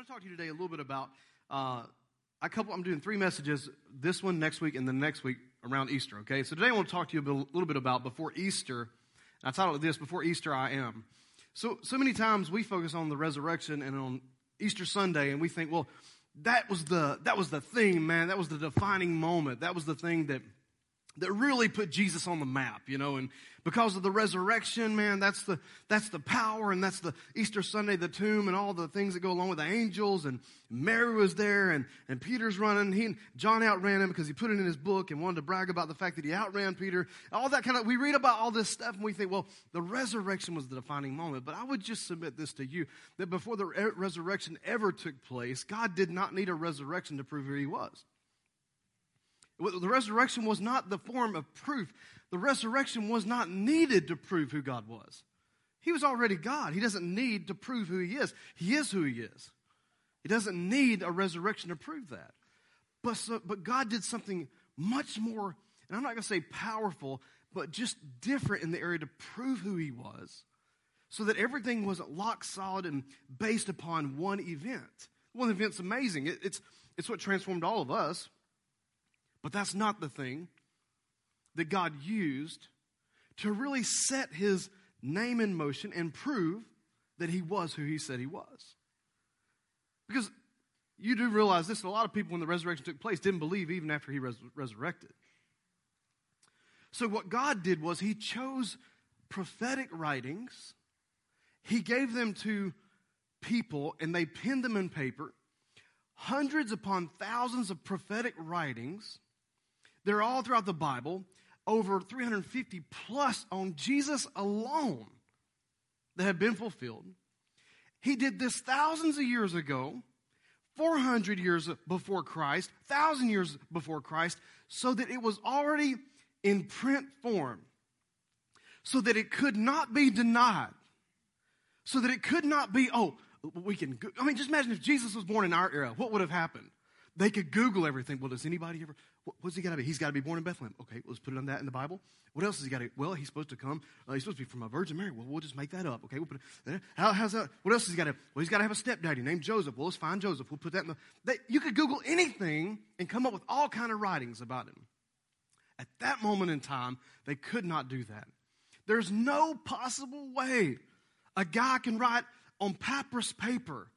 want to talk to you today a little bit about uh, a couple. I'm doing three messages this one, next week, and the next week around Easter. Okay, so today I want to talk to you a little bit about before Easter. I titled it this: "Before Easter, I am." So, so many times we focus on the resurrection and on Easter Sunday, and we think, well, that was the that was the thing, man. That was the defining moment. That was the thing that that really put Jesus on the map, you know, and because of the resurrection, man, that's the, that's the power and that's the Easter Sunday, the tomb and all the things that go along with the angels and Mary was there and, and Peter's running. He, John outran him because he put it in his book and wanted to brag about the fact that he outran Peter. All that kind of, we read about all this stuff and we think, well, the resurrection was the defining moment. But I would just submit this to you that before the resurrection ever took place, God did not need a resurrection to prove who he was. The resurrection was not the form of proof. The resurrection was not needed to prove who God was. He was already God. He doesn't need to prove who he is. He is who he is. He doesn't need a resurrection to prove that. But, so, but God did something much more, and I'm not going to say powerful, but just different in the area to prove who he was so that everything wasn't lock solid and based upon one event. One event's amazing. It, it's, it's what transformed all of us. But that's not the thing that God used to really set his name in motion and prove that he was who he said he was. Because you do realize this, a lot of people when the resurrection took place didn't believe even after he res- resurrected. So, what God did was he chose prophetic writings, he gave them to people, and they pinned them in paper. Hundreds upon thousands of prophetic writings they're all throughout the Bible, over 350 plus on Jesus alone that have been fulfilled. He did this thousands of years ago, 400 years before Christ, 1,000 years before Christ, so that it was already in print form, so that it could not be denied, so that it could not be, oh, we can. I mean, just imagine if Jesus was born in our era, what would have happened? They could Google everything. Well, does anybody ever, what's he got to be? He's got to be born in Bethlehem. Okay, let's put it on that in the Bible. What else has he got to, well, he's supposed to come, uh, he's supposed to be from a Virgin Mary. Well, we'll just make that up. Okay, we'll put it, there. How, how's that? What else has he got to, well, he's got to have a stepdaddy named Joseph. Well, let's find Joseph. We'll put that in the, they, you could Google anything and come up with all kind of writings about him. At that moment in time, they could not do that. There's no possible way a guy can write on papyrus paper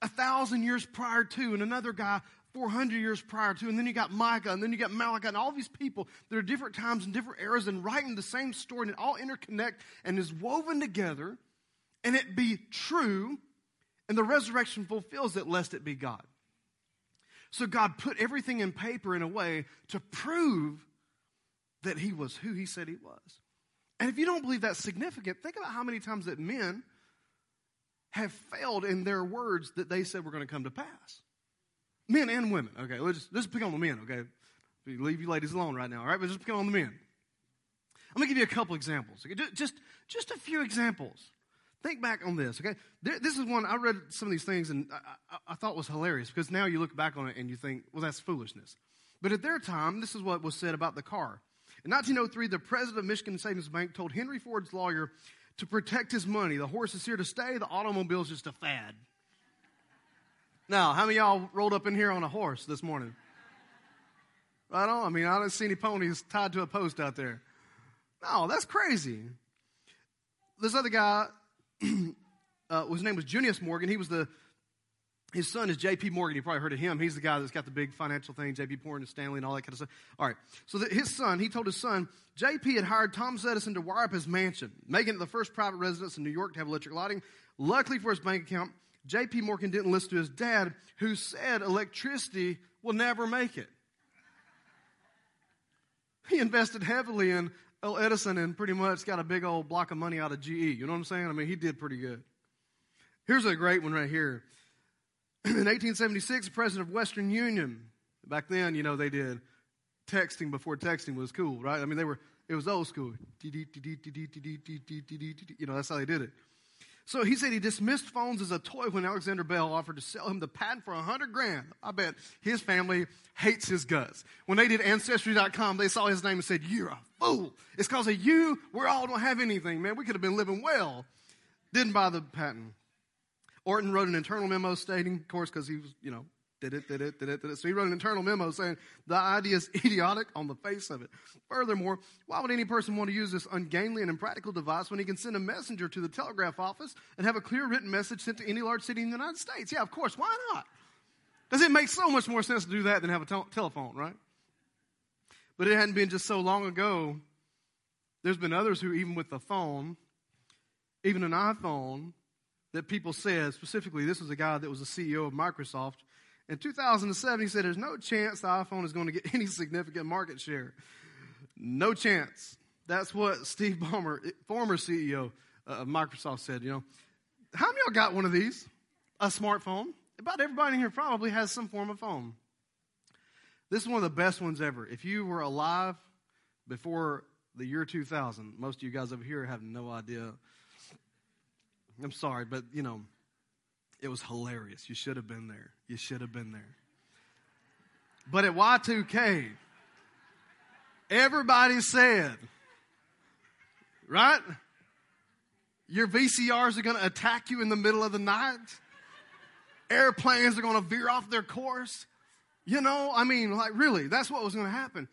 a thousand years prior to, and another guy 400 years prior to, and then you got Micah, and then you got Malachi, and all these people that are different times and different eras and writing the same story, and it all interconnect and is woven together, and it be true, and the resurrection fulfills it, lest it be God. So God put everything in paper in a way to prove that He was who He said He was. And if you don't believe that's significant, think about how many times that men have failed in their words that they said were going to come to pass. Men and women. Okay, let's just, let's pick on the men, okay? Leave you ladies alone right now, all right? But just pick on the men. I'm going to give you a couple examples. Okay? Just, just a few examples. Think back on this, okay? This is one, I read some of these things and I, I, I thought was hilarious because now you look back on it and you think, well, that's foolishness. But at their time, this is what was said about the car. In 1903, the president of Michigan Savings Bank told Henry Ford's lawyer to protect his money. The horse is here to stay, the automobile is just a fad. Now, how many y'all rolled up in here on a horse this morning? Right on. I mean, I don't see any ponies tied to a post out there. No, that's crazy. This other guy, uh, his name was Junius Morgan. He was the, his son is J.P. Morgan. You probably heard of him. He's the guy that's got the big financial thing, J.P. Morgan, and Stanley, and all that kind of stuff. All right. So the, his son, he told his son, J.P. had hired Thomas Edison to wire up his mansion, making it the first private residence in New York to have electric lighting. Luckily for his bank account, J.P. Morgan didn't listen to his dad, who said electricity will never make it. He invested heavily in Edison and pretty much got a big old block of money out of GE. You know what I'm saying? I mean, he did pretty good. Here's a great one right here. In 1876, the president of Western Union, back then, you know, they did texting before texting was cool, right? I mean, they were, it was old school. You know, that's how they did it. So he said he dismissed phones as a toy when Alexander Bell offered to sell him the patent for a hundred grand. I bet his family hates his guts. When they did Ancestry.com, they saw his name and said, You're a fool. It's because of you, we're all don't have anything, man. We could have been living well. Didn't buy the patent. Orton wrote an internal memo stating, of course, because he was, you know, So he wrote an internal memo saying the idea is idiotic on the face of it. Furthermore, why would any person want to use this ungainly and impractical device when he can send a messenger to the telegraph office and have a clear written message sent to any large city in the United States? Yeah, of course. Why not? Because it makes so much more sense to do that than have a tel- telephone, right? But it hadn't been just so long ago. There's been others who, even with the phone, even an iPhone, that people said, specifically, this was a guy that was the CEO of Microsoft. In 2007, he said, There's no chance the iPhone is going to get any significant market share. No chance. That's what Steve Ballmer, former CEO uh, of Microsoft, said. You know, how many y'all got one of these? A smartphone? About everybody in here probably has some form of phone. This is one of the best ones ever. If you were alive before the year 2000, most of you guys over here have no idea. I'm sorry, but you know, it was hilarious. You should have been there. You should have been there. But at Y2K, everybody said, right? Your VCRs are going to attack you in the middle of the night. Airplanes are going to veer off their course. You know, I mean, like, really, that's what was going to happen.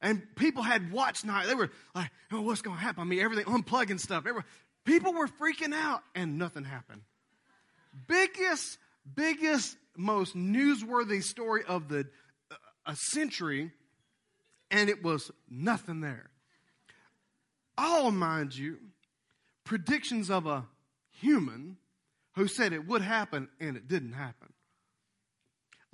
And people had watch night. They were like, oh, what's going to happen? I mean, everything, unplugging stuff. Everyone, people were freaking out, and nothing happened. Biggest, biggest, most newsworthy story of the uh, a century, and it was nothing there. All, mind you, predictions of a human who said it would happen and it didn't happen.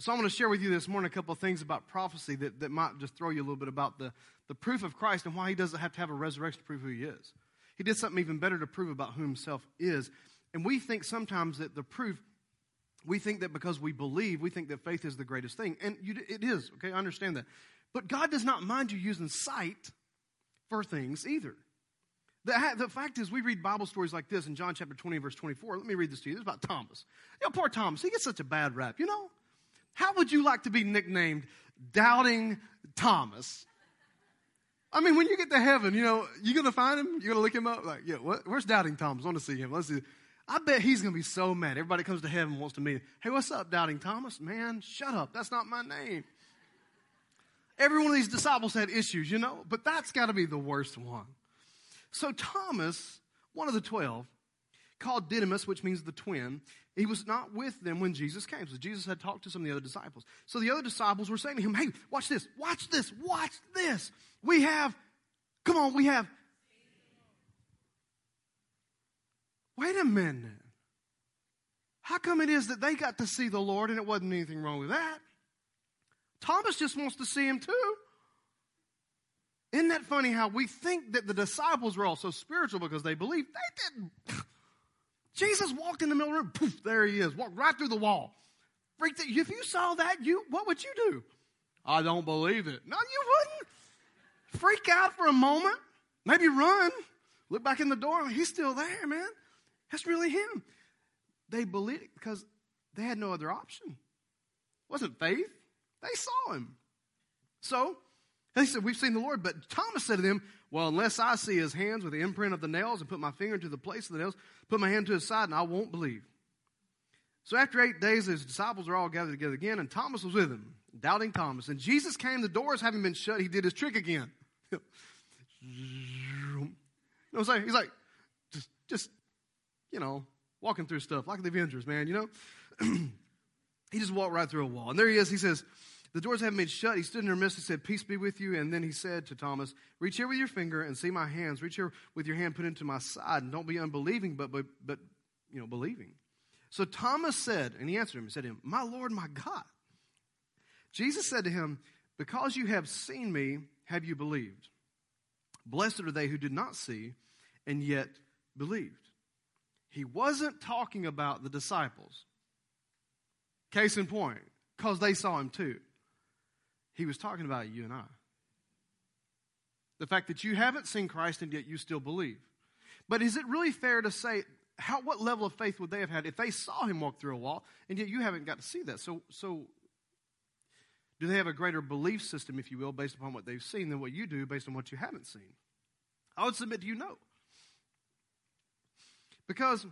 So I'm going to share with you this morning a couple of things about prophecy that, that might just throw you a little bit about the, the proof of Christ and why he doesn't have to have a resurrection to prove who he is. He did something even better to prove about who himself is. And we think sometimes that the proof, we think that because we believe, we think that faith is the greatest thing. And you, it is, okay? I understand that. But God does not mind you using sight for things either. The, the fact is, we read Bible stories like this in John chapter 20, verse 24. Let me read this to you. This is about Thomas. You know, poor Thomas, he gets such a bad rap, you know? How would you like to be nicknamed Doubting Thomas? I mean, when you get to heaven, you know, you're going to find him, you're going to look him up. Like, yeah, what, where's Doubting Thomas? I want to see him. Let's see. I bet he's going to be so mad. Everybody comes to heaven wants to meet him. Hey, what's up, Doubting Thomas? Man, shut up. That's not my name. Every one of these disciples had issues, you know, but that's got to be the worst one. So Thomas, one of the twelve, called Didymus, which means the twin, he was not with them when Jesus came. So Jesus had talked to some of the other disciples. So the other disciples were saying to him, Hey, watch this, watch this, watch this. We have, come on, we have. Wait a minute. How come it is that they got to see the Lord and it wasn't anything wrong with that? Thomas just wants to see him too. Isn't that funny how we think that the disciples were all so spiritual because they believed? They didn't. Jesus walked in the middle of the room, poof, there he is, walked right through the wall. Freaked out. If you saw that, you what would you do? I don't believe it. No, you wouldn't. Freak out for a moment, maybe run, look back in the door, he's still there, man. That's really him. They believed because they had no other option. It wasn't faith. They saw him. So they said, We've seen the Lord. But Thomas said to them, Well, unless I see his hands with the imprint of the nails and put my finger into the place of the nails, put my hand to his side, and I won't believe. So after eight days, his disciples are all gathered together again, and Thomas was with him, doubting Thomas. And Jesus came, the doors having been shut, he did his trick again. you know what I'm saying? He's like, just, just, you know, walking through stuff like the Avengers, man, you know? he just walked right through a wall. And there he is. He says, the doors haven't been shut. He stood in their midst and said, Peace be with you. And then he said to Thomas, Reach here with your finger and see my hands. Reach here with your hand put into my side. And don't be unbelieving, but, but, but you know, believing. So Thomas said, and he answered him, he said to him, My Lord, my God. Jesus said to him, Because you have seen me, have you believed? Blessed are they who did not see and yet believed. He wasn't talking about the disciples. Case in point, because they saw him too. He was talking about you and I. The fact that you haven't seen Christ and yet you still believe. But is it really fair to say how what level of faith would they have had if they saw him walk through a wall and yet you haven't got to see that? So so do they have a greater belief system, if you will, based upon what they've seen than what you do based on what you haven't seen? I would submit to you no. Because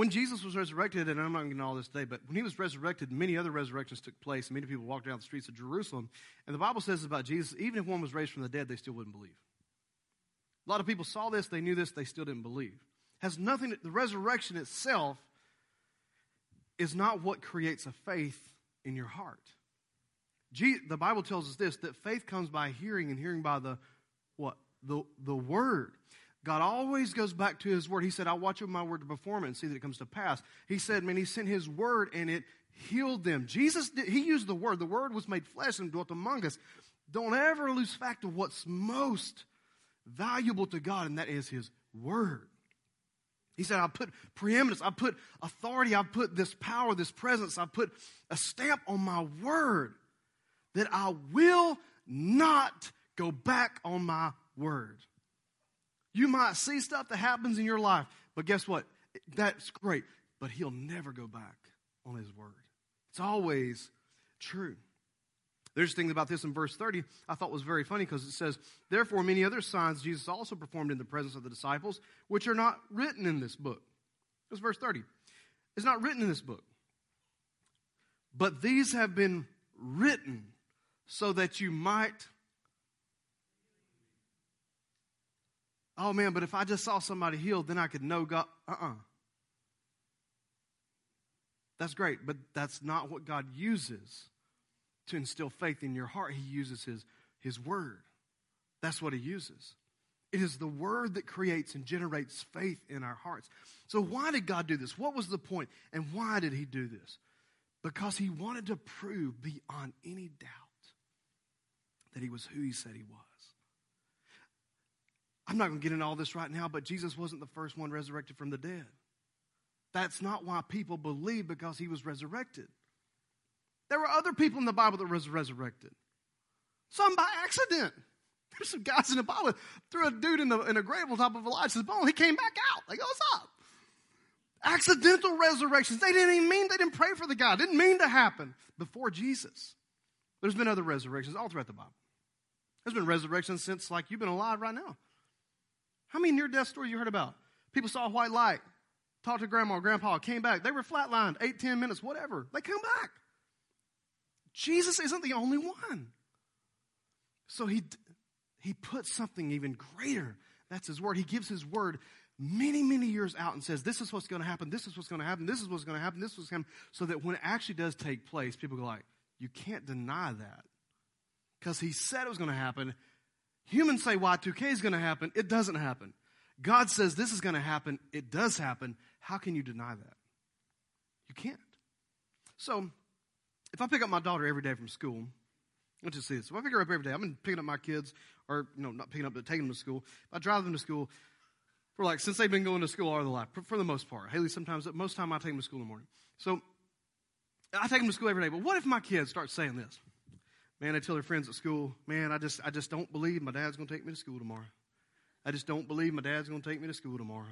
When Jesus was resurrected, and I'm not going to all this today, but when he was resurrected, many other resurrections took place, many people walked down the streets of Jerusalem. And the Bible says about Jesus, even if one was raised from the dead, they still wouldn't believe. A lot of people saw this, they knew this, they still didn't believe. Has nothing, the resurrection itself is not what creates a faith in your heart. the Bible tells us this that faith comes by hearing, and hearing by the what? The, the word. God always goes back to his word. He said, I'll watch over my word to perform it and see that it comes to pass. He said, man, he sent his word and it healed them. Jesus, did, he used the word. The word was made flesh and dwelt among us. Don't ever lose fact of what's most valuable to God, and that is his word. He said, I put preeminence, I put authority, I put this power, this presence, I put a stamp on my word that I will not go back on my word. You might see stuff that happens in your life, but guess what? That's great, but he'll never go back on his word. It's always true. There's thing about this in verse 30, I thought was very funny because it says, Therefore, many other signs Jesus also performed in the presence of the disciples, which are not written in this book. That's verse 30. It's not written in this book. But these have been written so that you might oh man, but if I just saw somebody healed, then I could know God. Uh uh-uh. uh That's great, but that's not what God uses to instill faith in your heart. He uses His, his Word. That's what He uses. It is the Word that creates and generates faith in our hearts. So, why did God do this? What was the point? And why did He do this? Because He wanted to prove beyond any doubt that He was who He said He was. I'm not going to get into all this right now, but Jesus wasn't the first one resurrected from the dead. That's not why people believe because he was resurrected. There were other people in the Bible that was resurrected. Some by accident. There's some guys in the Bible threw a dude in, the, in a grave on top of Elijah's bone. He came back out. Like, what's up? Accidental resurrections. They didn't even mean, they didn't pray for the guy. Didn't mean to happen before Jesus. There's been other resurrections all throughout the Bible. There's been resurrections since like you've been alive right now. How many near death stories you heard about? People saw a white light, talked to grandma or grandpa, came back. They were flatlined, eight, ten minutes, whatever. They come back. Jesus isn't the only one. So he, he puts something even greater. That's his word. He gives his word many, many years out and says, This is what's going to happen, this is what's going to happen, this is what's going to happen, this was happen. So that when it actually does take place, people go like, You can't deny that. Because he said it was going to happen, Humans say Y2K is going to happen. It doesn't happen. God says this is going to happen. It does happen. How can you deny that? You can't. So, if I pick up my daughter every day from school, let's just see this. If I pick her up every day, I've been picking up my kids, or, you know, not picking up, but taking them to school. If I drive them to school, for like, since they've been going to school all their life, for the most part. Haley, sometimes, most time I take them to school in the morning. So, I take them to school every day. But what if my kids start saying this? Man, they tell their friends at school, man, I just, I just don't believe my dad's going to take me to school tomorrow. I just don't believe my dad's going to take me to school tomorrow.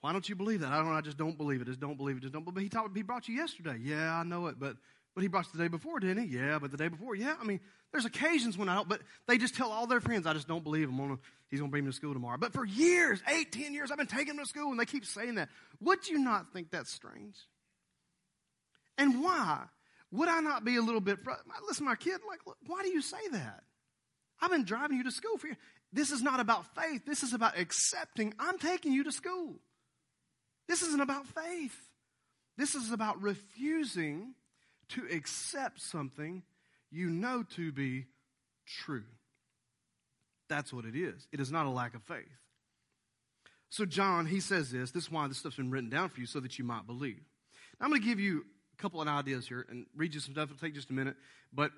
Why don't you believe that? I don't. I just don't believe it. Just don't believe it. Just don't. But he taught. He brought you yesterday. Yeah, I know it. But but he brought you the day before, didn't he? Yeah, but the day before. Yeah. I mean, there's occasions when I don't. But they just tell all their friends, I just don't believe him. He's going to bring me to school tomorrow. But for years, eight, ten years, I've been taking him to school, and they keep saying that. Would you not think that's strange? And why? Would I not be a little bit, frustrated? listen, my kid, like, why do you say that? I've been driving you to school for you. This is not about faith. This is about accepting. I'm taking you to school. This isn't about faith. This is about refusing to accept something you know to be true. That's what it is. It is not a lack of faith. So, John, he says this. This is why this stuff's been written down for you so that you might believe. Now, I'm going to give you couple of ideas here and read you some stuff. It'll take just a minute, but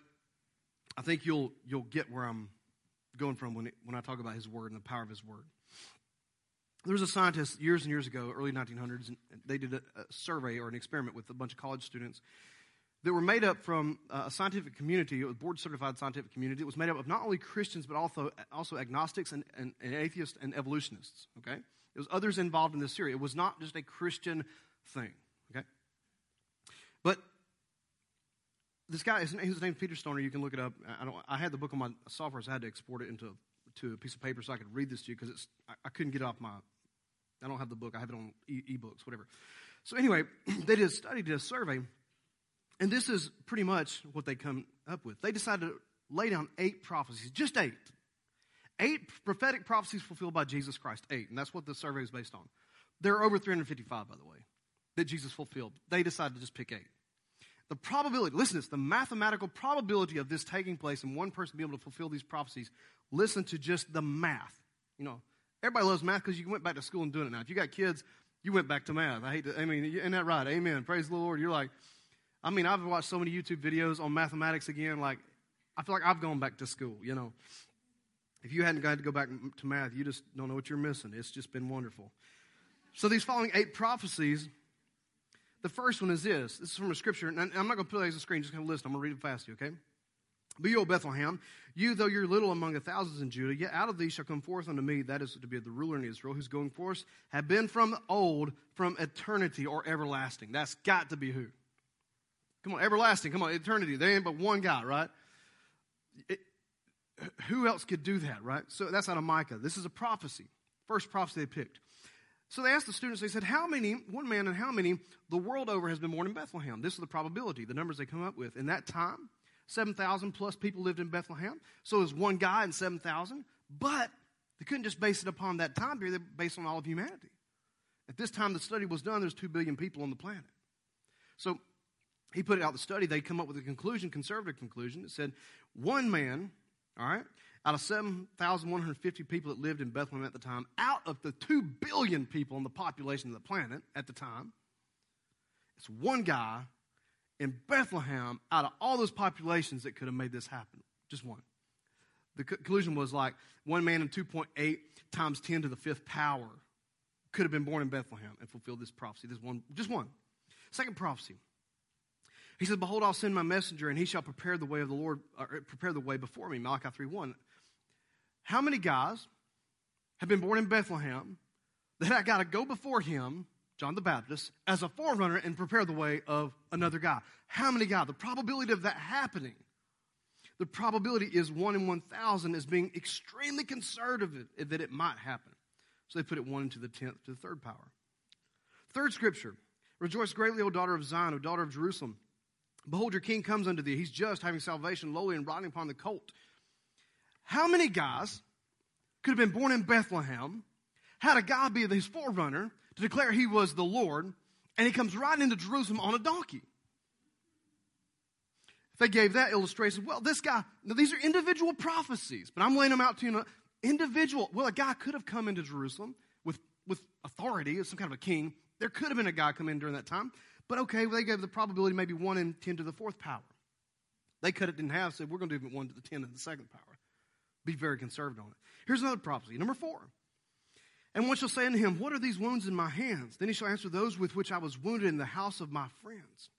I think you'll you'll get where I'm going from when when I talk about His Word and the power of His Word. There was a scientist years and years ago, early 1900s, and they did a, a survey or an experiment with a bunch of college students that were made up from uh, a scientific community, a board certified scientific community. It was made up of not only Christians, but also, also agnostics and, and, and, atheists and evolutionists. Okay? It was others involved in this theory. It was not just a Christian thing. But this guy, his, his name's Peter Stoner. You can look it up. I, don't, I had the book on my software, so I had to export it into to a piece of paper so I could read this to you because I, I, couldn't get it off my. I don't have the book. I have it on ebooks, whatever. So, anyway, they did a study, did a survey, and this is pretty much what they come up with. They decided to lay down eight prophecies, just eight. Eight prophetic prophecies fulfilled by Jesus Christ. Eight. And that's what the survey is based on. There are over 355, by the way, that Jesus fulfilled. They decided to just pick eight. The probability, listen to this, the mathematical probability of this taking place and one person being able to fulfill these prophecies, listen to just the math. You know, everybody loves math because you went back to school and doing it now. If you got kids, you went back to math. I hate to, I mean, isn't that right? Amen. Praise the Lord. You're like, I mean, I've watched so many YouTube videos on mathematics again. Like, I feel like I've gone back to school, you know. If you hadn't got to go back to math, you just don't know what you're missing. It's just been wonderful. So, these following eight prophecies, the first one is this. This is from a scripture, and I'm not going to put it on the screen, just going to list. I'm going to read it fast to you, okay? But you, O Bethlehem, you, though you're little among the thousands in Judah, yet out of thee shall come forth unto me, that is to be the ruler in Israel, whose going forth have been from old, from eternity or everlasting. That's got to be who? Come on, everlasting. Come on, eternity. There ain't but one guy, right? It, who else could do that, right? So that's out of Micah. This is a prophecy. First prophecy they picked. So they asked the students, they said, How many, one man and how many the world over has been born in Bethlehem? This is the probability, the numbers they come up with. In that time, 7,000 plus people lived in Bethlehem. So it was one guy and 7,000. But they couldn't just base it upon that time period, they based on all of humanity. At this time the study was done, there's 2 billion people on the planet. So he put out the study, they come up with a conclusion, conservative conclusion. It said one man, all right, out of 7,150 people that lived in Bethlehem at the time, out of the 2 billion people in the population of the planet at the time, it's one guy in Bethlehem out of all those populations that could have made this happen. Just one. The conclusion was like one man in 2.8 times 10 to the fifth power could have been born in Bethlehem and fulfilled this prophecy. This one, just one. Second prophecy. He said, Behold, I'll send my messenger, and he shall prepare the way of the Lord, uh, prepare the way before me. Malachi 3 1. How many guys have been born in Bethlehem that I got to go before him, John the Baptist, as a forerunner and prepare the way of another guy? How many guys? The probability of that happening, the probability is 1 in 1,000 as being extremely conservative that it might happen. So they put it 1 into the 10th to the third power. Third scripture Rejoice greatly, O daughter of Zion, O daughter of Jerusalem. Behold, your king comes unto thee. He's just, having salvation, lowly, and riding upon the colt. How many guys could have been born in Bethlehem, had a guy be his forerunner to declare he was the Lord, and he comes riding into Jerusalem on a donkey? They gave that illustration, well, this guy, now these are individual prophecies, but I'm laying them out to you. Individual, well, a guy could have come into Jerusalem with, with authority as some kind of a king. There could have been a guy come in during that time. But okay, well, they gave the probability maybe 1 in 10 to the fourth power. They cut it in half, said we're going to do it 1 to the 10 to the second power. Be very conservative on it. Here's another prophecy. Number four. And one shall say unto him, What are these wounds in my hands? Then he shall answer, Those with which I was wounded in the house of my friends.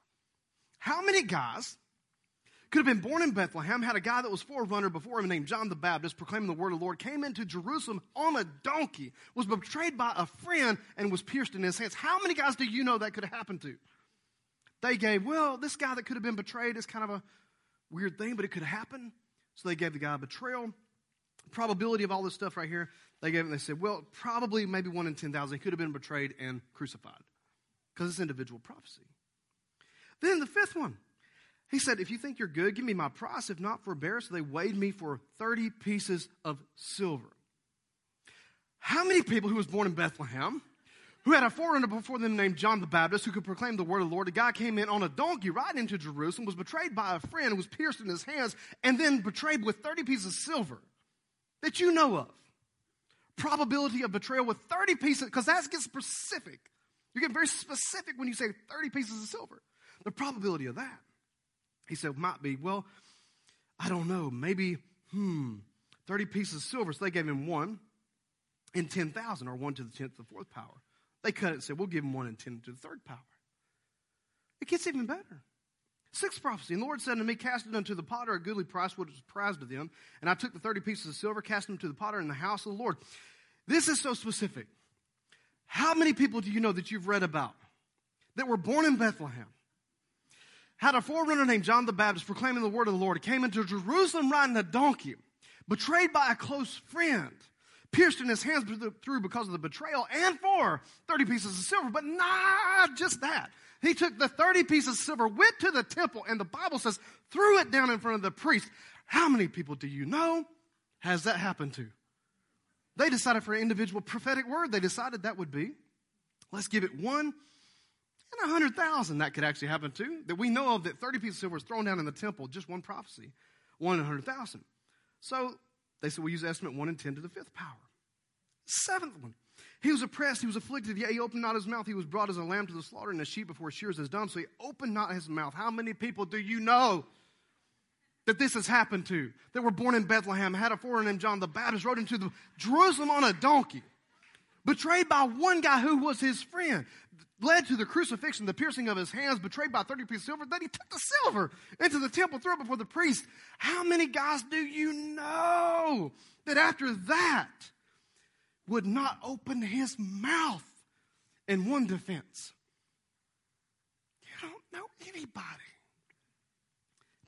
How many guys could have been born in Bethlehem, had a guy that was forerunner before him named John the Baptist, proclaiming the word of the Lord, came into Jerusalem on a donkey, was betrayed by a friend, and was pierced in his hands? How many guys do you know that could have happened to? They gave, well, this guy that could have been betrayed is kind of a weird thing, but it could happen. So they gave the guy betrayal. Probability of all this stuff right here, they gave it and they said, well, probably maybe one in 10,000 could have been betrayed and crucified because it's individual prophecy. Then the fifth one, he said, If you think you're good, give me my price. If not, forbear. So they weighed me for 30 pieces of silver. How many people who was born in Bethlehem who had a forerunner before them named John the Baptist, who could proclaim the word of the Lord. A guy came in on a donkey right into Jerusalem, was betrayed by a friend, was pierced in his hands, and then betrayed with 30 pieces of silver that you know of. Probability of betrayal with 30 pieces, because that gets specific. You get very specific when you say 30 pieces of silver. The probability of that. He said, might be, well, I don't know, maybe, hmm, 30 pieces of silver. So they gave him one in 10,000 or one to the 10th, the fourth power. They cut it and said, We'll give him one and ten to the third power. It gets even better. Sixth prophecy. And the Lord said unto me, Cast it unto the potter a goodly price, which was prized of them. And I took the thirty pieces of silver, cast them to the potter in the house of the Lord. This is so specific. How many people do you know that you've read about that were born in Bethlehem? Had a forerunner named John the Baptist proclaiming the word of the Lord. He came into Jerusalem riding a donkey, betrayed by a close friend pierced in his hands through because of the betrayal, and for 30 pieces of silver. But not just that. He took the 30 pieces of silver, went to the temple, and the Bible says, threw it down in front of the priest. How many people do you know has that happened to? They decided for an individual prophetic word, they decided that would be, let's give it one and a hundred thousand that could actually happen to. That we know of that 30 pieces of silver was thrown down in the temple, just one prophecy, one in a hundred thousand. So they said we use estimate one in ten to the fifth power. Seventh one. He was oppressed, he was afflicted, yet he opened not his mouth. He was brought as a lamb to the slaughter, and a sheep before shears is dumb. So he opened not his mouth. How many people do you know that this has happened to? That were born in Bethlehem, had a foreigner named John the Baptist, rode into the Jerusalem on a donkey, betrayed by one guy who was his friend, led to the crucifixion, the piercing of his hands, betrayed by 30 pieces of silver. Then he took the silver into the temple, threw it before the priest. How many guys do you know that after that, would not open his mouth in one defense. You don't know anybody.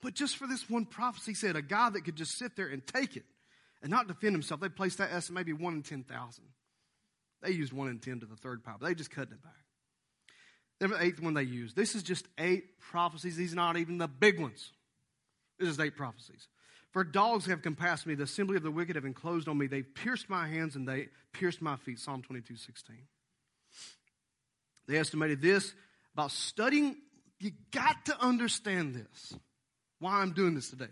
But just for this one prophecy said, a guy that could just sit there and take it and not defend himself, they placed that estimate maybe 1 in 10,000. They used 1 in 10 to the third power. They just cut it back. Then the eighth one they used. This is just eight prophecies. These are not even the big ones. This is eight prophecies. For dogs have compassed me, the assembly of the wicked have enclosed on me. They pierced my hands and they pierced my feet. Psalm 22, 16. They estimated this about studying. You got to understand this. Why I'm doing this today.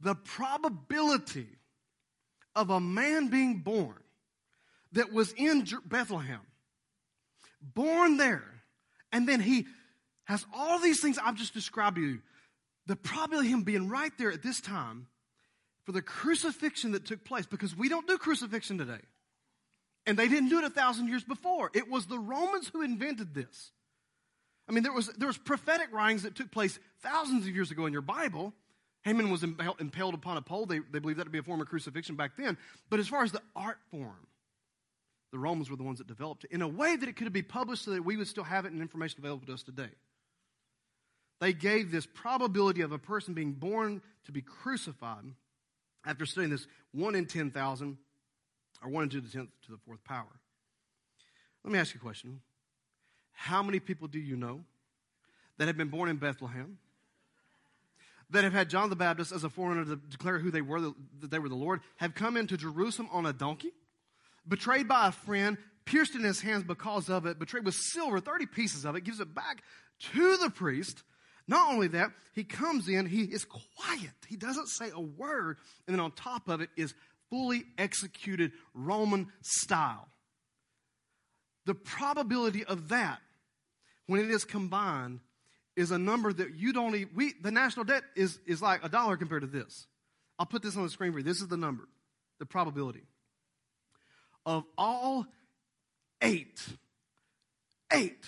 The probability of a man being born that was in Bethlehem, born there, and then he has all these things I've just described to you. The probability of him being right there at this time for the crucifixion that took place because we don't do crucifixion today. And they didn't do it a thousand years before. It was the Romans who invented this. I mean, there was, there was prophetic writings that took place thousands of years ago in your Bible. Haman was impaled upon a pole. They, they believed that to be a form of crucifixion back then. But as far as the art form, the Romans were the ones that developed it in a way that it could be published so that we would still have it and information available to us today. They gave this probability of a person being born to be crucified after studying this 1 in 10,000, or 1 into the 10th to the fourth power. Let me ask you a question. How many people do you know that have been born in Bethlehem, that have had John the Baptist as a foreigner to declare who they were, that they were the Lord, have come into Jerusalem on a donkey, betrayed by a friend, pierced in his hands because of it, betrayed with silver, 30 pieces of it, gives it back to the priest, not only that, he comes in, he is quiet. He doesn't say a word. And then on top of it is fully executed Roman style. The probability of that, when it is combined, is a number that you don't even, we, the national debt is, is like a dollar compared to this. I'll put this on the screen for you. This is the number, the probability. Of all eight, eight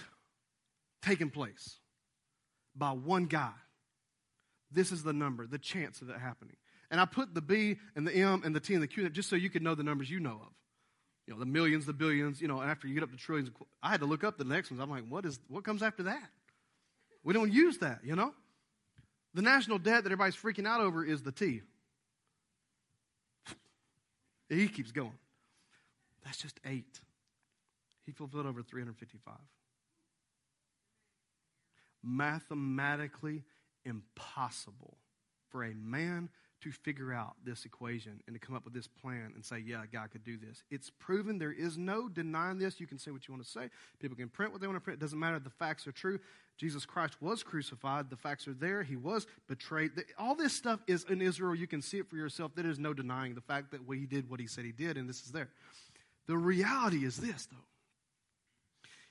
taking place by one guy. This is the number, the chance of it happening. And I put the B and the M and the T and the Q just so you could know the numbers you know of. You know, the millions, the billions, you know, after you get up to trillions. I had to look up the next ones. I'm like, what is what comes after that? We don't use that, you know? The national debt that everybody's freaking out over is the T. He keeps going. That's just eight. He fulfilled over 355 mathematically impossible for a man to figure out this equation and to come up with this plan and say, yeah, God could do this. It's proven there is no denying this. You can say what you want to say. People can print what they want to print. It doesn't matter. The facts are true. Jesus Christ was crucified. The facts are there. He was betrayed. All this stuff is in Israel. You can see it for yourself. There is no denying the fact that he did what he said he did, and this is there. The reality is this, though.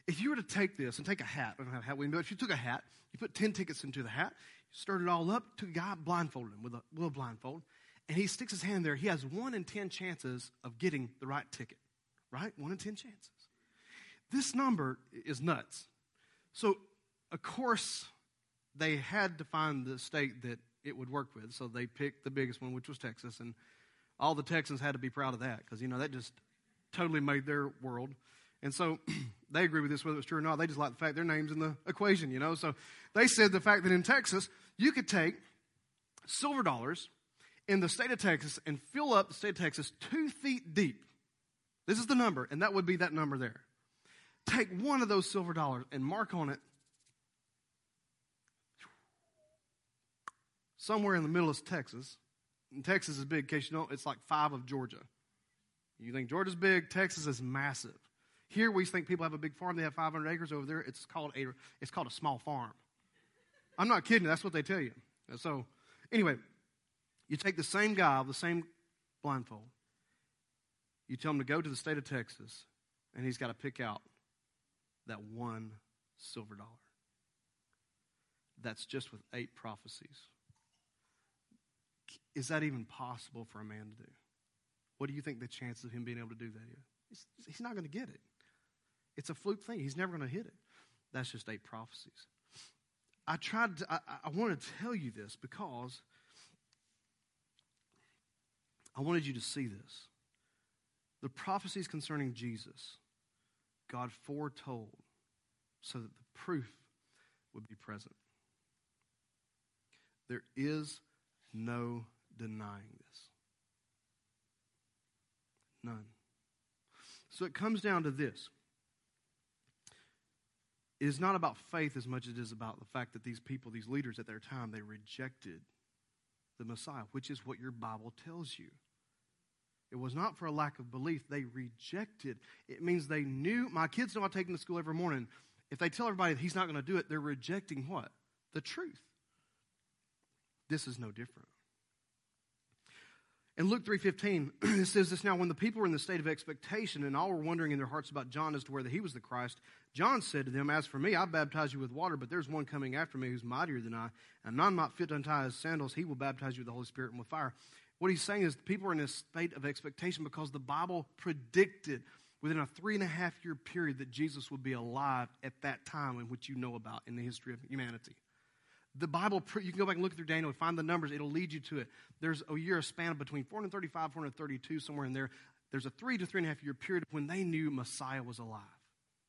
If you were to take this and take a hat, I don't have a hat with me, but if you took a hat, you put 10 tickets into the hat, you stirred it all up, took a guy, blindfolded him with a little blindfold, and he sticks his hand there. He has one in 10 chances of getting the right ticket, right? One in 10 chances. This number is nuts. So, of course, they had to find the state that it would work with. So they picked the biggest one, which was Texas. And all the Texans had to be proud of that because, you know, that just totally made their world. And so they agree with this, whether it's true or not. They just like the fact their name's in the equation, you know. So they said the fact that in Texas, you could take silver dollars in the state of Texas and fill up the state of Texas two feet deep. This is the number, and that would be that number there. Take one of those silver dollars and mark on it somewhere in the middle of Texas. And Texas is big, in case you know, it's like five of Georgia. You think Georgia's big, Texas is massive. Here we think people have a big farm, they have 500 acres over there. It's called a, it's called a small farm. I'm not kidding, that's what they tell you. So, anyway, you take the same guy, the same blindfold, you tell him to go to the state of Texas, and he's got to pick out that one silver dollar. That's just with eight prophecies. Is that even possible for a man to do? What do you think the chances of him being able to do that is? He's, he's not going to get it. It's a fluke thing. He's never going to hit it. That's just eight prophecies. I tried to, I, I wanted to tell you this because I wanted you to see this. The prophecies concerning Jesus, God foretold so that the proof would be present. There is no denying this. None. So it comes down to this. It is not about faith as much as it is about the fact that these people, these leaders at their time, they rejected the Messiah, which is what your Bible tells you. It was not for a lack of belief. They rejected. It means they knew. My kids know I take them to school every morning. If they tell everybody he's not going to do it, they're rejecting what? The truth. This is no different. In Luke 3.15, it says this, Now when the people were in the state of expectation and all were wondering in their hearts about John as to whether he was the Christ, John said to them, As for me, I baptize you with water, but there's one coming after me who's mightier than I, and I'm not fit to untie his sandals. He will baptize you with the Holy Spirit and with fire. What he's saying is the people are in a state of expectation because the Bible predicted within a three and a half year period that Jesus would be alive at that time in which you know about in the history of humanity. The Bible, you can go back and look through Daniel and find the numbers. It'll lead you to it. There's a year, span between 435, 432, somewhere in there. There's a three to three and a half year period when they knew Messiah was alive.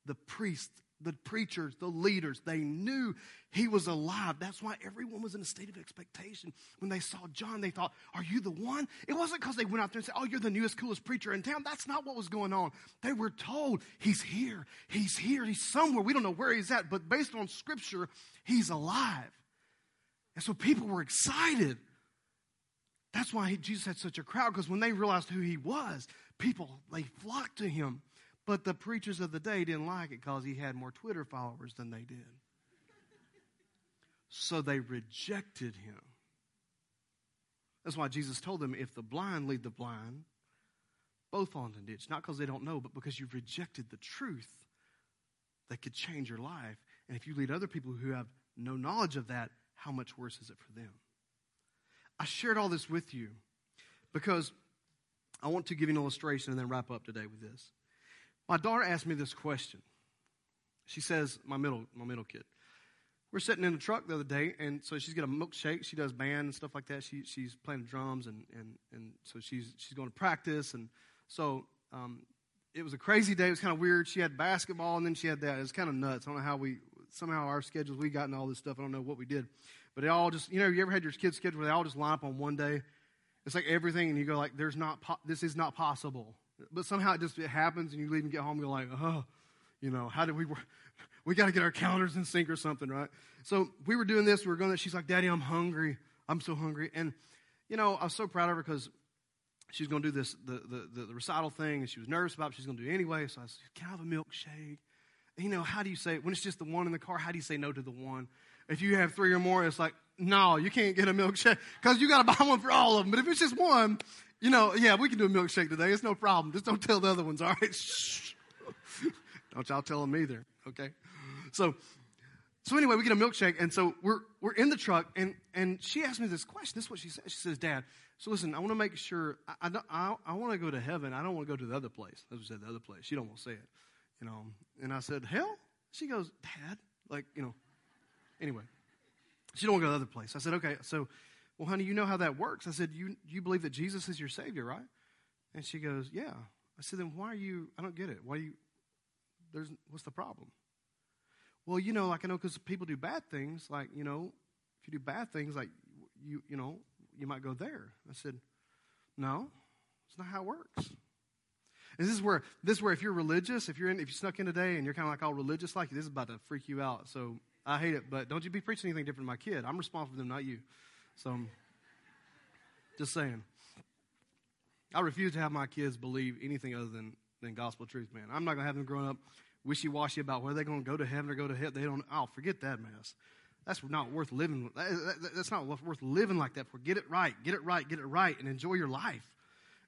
The priests, the preachers, the leaders, they knew he was alive. That's why everyone was in a state of expectation. When they saw John, they thought, Are you the one? It wasn't because they went out there and said, Oh, you're the newest, coolest preacher in town. That's not what was going on. They were told, He's here. He's here. He's somewhere. We don't know where he's at, but based on scripture, he's alive. And so people were excited. That's why he, Jesus had such a crowd, because when they realized who he was, people, they flocked to him. But the preachers of the day didn't like it because he had more Twitter followers than they did. So they rejected him. That's why Jesus told them if the blind lead the blind, both fall into the ditch. Not because they don't know, but because you've rejected the truth that could change your life. And if you lead other people who have no knowledge of that, how much worse is it for them? I shared all this with you because I want to give you an illustration and then wrap up today with this. My daughter asked me this question. She says, my middle, my middle kid. We're sitting in the truck the other day, and so she's got a milkshake. She does band and stuff like that. She, she's playing drums, and, and, and so she's, she's going to practice. And so um, it was a crazy day. It was kind of weird. She had basketball, and then she had that. It was kind of nuts. I don't know how we, somehow our schedules, we got in all this stuff. I don't know what we did. But it all just, you know, you ever had your kids' schedule where they all just line up on one day? It's like everything, and you go like, there's not, po- this is not possible. But somehow it just it happens, and you leave and get home, and you're like, oh, you know, how did we? We got to get our calendars in sync or something, right? So we were doing this. We were going. She's like, Daddy, I'm hungry. I'm so hungry. And you know, I was so proud of her because she's going to do this the, the, the, the, recital thing, and she was nervous about it. She's going to do it anyway. So I said, Can I have a milkshake? You know, how do you say when it's just the one in the car? How do you say no to the one? If you have three or more, it's like, no, you can't get a milkshake because you got to buy one for all of them. But if it's just one, you know, yeah, we can do a milkshake today. It's no problem. Just don't tell the other ones, all right? Don't y'all tell them either, okay? So, so anyway, we get a milkshake, and so we're we're in the truck, and and she asked me this question. This is what she said. She says, "Dad, so listen, I want to make sure I I, I, I want to go to heaven. I don't want to go to the other place." As we said, the other place. She don't want to say it, you know. And I said, "Hell." She goes, "Dad, like you know." Anyway, she don't want to go to the other place. I said, "Okay, so." Well, honey, you know how that works. I said, you, you believe that Jesus is your Savior, right? And she goes, Yeah. I said, Then why are you, I don't get it. Why you, there's, what's the problem? Well, you know, like I know because people do bad things, like, you know, if you do bad things, like, you, you know, you might go there. I said, No, it's not how it works. This is where this is where if you're religious, if you're in, if you snuck in today and you're kind of like all religious like, this is about to freak you out. So I hate it, but don't you be preaching anything different to my kid. I'm responsible for them, not you. So I'm just saying. I refuse to have my kids believe anything other than, than gospel truth, man. I'm not to have them growing up wishy washy about whether they're to go to heaven or go to hell. They don't, oh, forget that mess. That's not worth living. That's not worth living like that for. Get it right, get it right, get it right, and enjoy your life.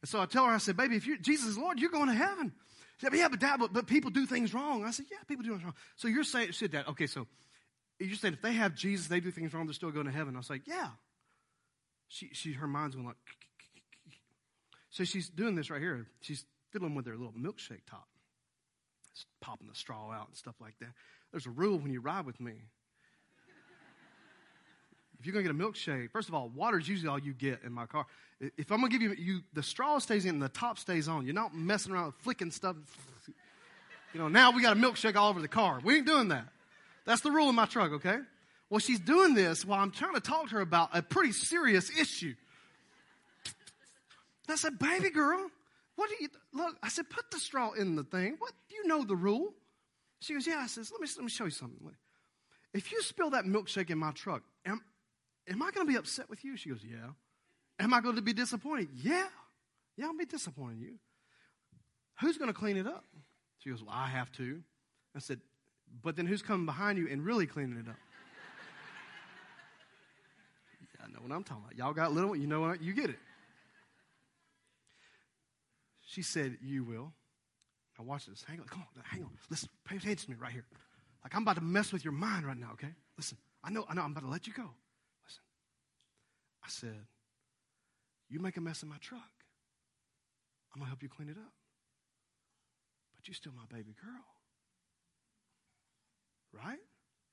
And so I tell her, I said, baby, if you're Jesus is Lord, you're going to heaven. She said, yeah, but dad, but, but people do things wrong. I said, yeah, people do things wrong. So you're saying, she said that, okay, so you're saying if they have Jesus, they do things wrong, they're still going to heaven. I was like, yeah. She, she, her mind's going like, so she's doing this right here. She's fiddling with her little milkshake top, popping the straw out and stuff like that. There's a rule when you ride with me. You're going to get a milkshake, first of all, water is usually all you get in my car. If I'm going to give you, you, the straw stays in and the top stays on. You're not messing around with flicking stuff. You know, now we got a milkshake all over the car. We ain't doing that. That's the rule in my truck, okay? Well, she's doing this while I'm trying to talk to her about a pretty serious issue. And I said, baby girl, what do you, look, I said, put the straw in the thing. What, do you know the rule? She goes, yeah. I says, let me, let me show you something. If you spill that milkshake in my truck, am, am I going to be upset with you? She goes, yeah. Am I going to be disappointed? Yeah. Yeah, I'll be disappointed in you. Who's going to clean it up? She goes, well, I have to. I said, but then who's coming behind you and really cleaning it up? yeah, I know what I'm talking about. Y'all got little, you know what? You get it. She said, You will. Now watch this. Hang on. Come on. Hang on. Listen. Pay attention to me right here. Like I'm about to mess with your mind right now, okay? Listen. I know, I know, I'm about to let you go. I said, You make a mess in my truck. I'm gonna help you clean it up. But you're still my baby girl. Right?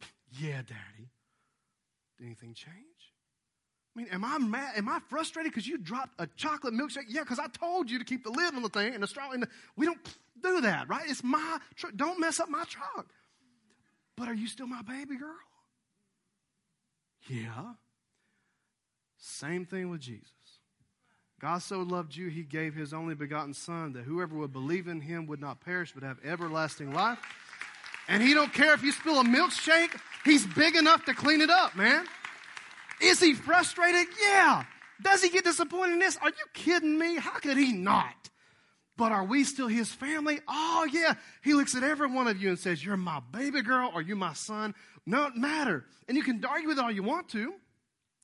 yeah, Daddy. Did anything change? I mean, am I mad? Am I frustrated because you dropped a chocolate milkshake? Yeah, because I told you to keep the lid on the thing and the straw. And the, we don't do that, right? It's my truck. Don't mess up my truck. But are you still my baby girl? Yeah. Same thing with Jesus. God so loved you, he gave his only begotten Son that whoever would believe in him would not perish but have everlasting life. And he don't care if you spill a milkshake, he's big enough to clean it up, man. Is he frustrated? Yeah. Does he get disappointed in this? Are you kidding me? How could he not? But are we still his family? Oh, yeah. He looks at every one of you and says, You're my baby girl or you my son. No, matter. And you can argue with it all you want to.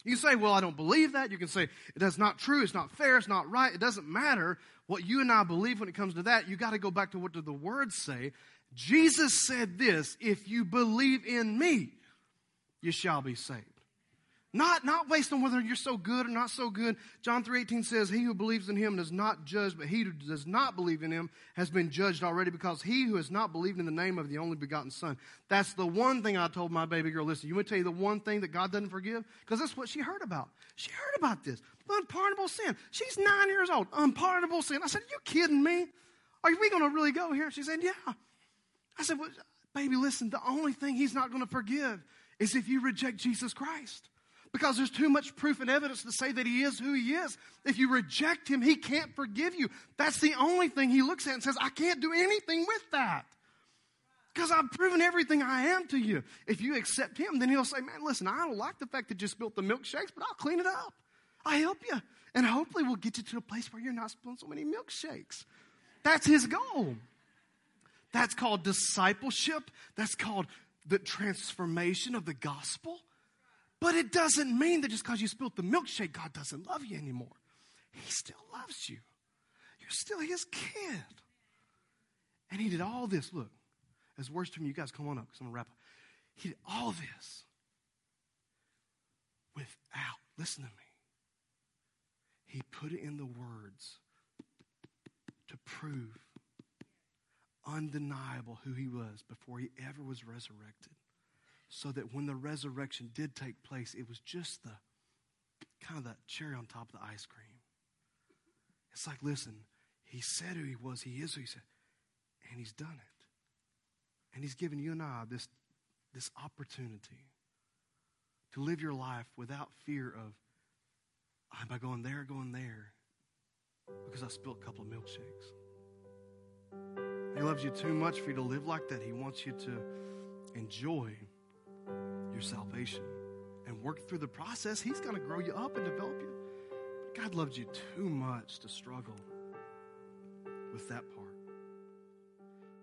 You can say, Well, I don't believe that. You can say, That's not true. It's not fair. It's not right. It doesn't matter what you and I believe when it comes to that. You got to go back to what do the words say. Jesus said this If you believe in me, you shall be saved. Not, not based on whether you're so good or not so good. John 3.18 says, He who believes in him does not judge, but he who does not believe in him has been judged already because he who has not believed in the name of the only begotten Son. That's the one thing I told my baby girl. Listen, you want to tell you the one thing that God doesn't forgive? Because that's what she heard about. She heard about this. Unpardonable sin. She's nine years old. Unpardonable sin. I said, Are you kidding me? Are we going to really go here? She said, Yeah. I said, well, Baby, listen, the only thing he's not going to forgive is if you reject Jesus Christ because there's too much proof and evidence to say that he is who he is. If you reject him, he can't forgive you. That's the only thing he looks at and says, I can't do anything with that. Because I've proven everything I am to you. If you accept him, then he'll say, Man, listen, I don't like the fact that you spilled the milkshakes, but I'll clean it up. I help you. And hopefully we'll get you to a place where you're not spilling so many milkshakes. That's his goal. That's called discipleship. That's called the transformation of the gospel. But it doesn't mean that just because you spilled the milkshake, God doesn't love you anymore. He still loves you. You're still his kid. And he did all this. Look, as words me, you guys come on up because I'm going to wrap up. He did all this without, listen to me. He put it in the words to prove undeniable who he was before he ever was resurrected so that when the resurrection did take place, it was just the kind of that cherry on top of the ice cream. It's like, listen, he said who he was, he is who he said, and he's done it. And he's given you and I this, this opportunity to live your life without fear of, am I going there, going there? Because I spilled a couple of milkshakes. He loves you too much for you to live like that. He wants you to enjoy your salvation and work through the process. He's going to grow you up and develop you. But God loves you too much to struggle with that part.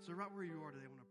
So, right where you are today, I want to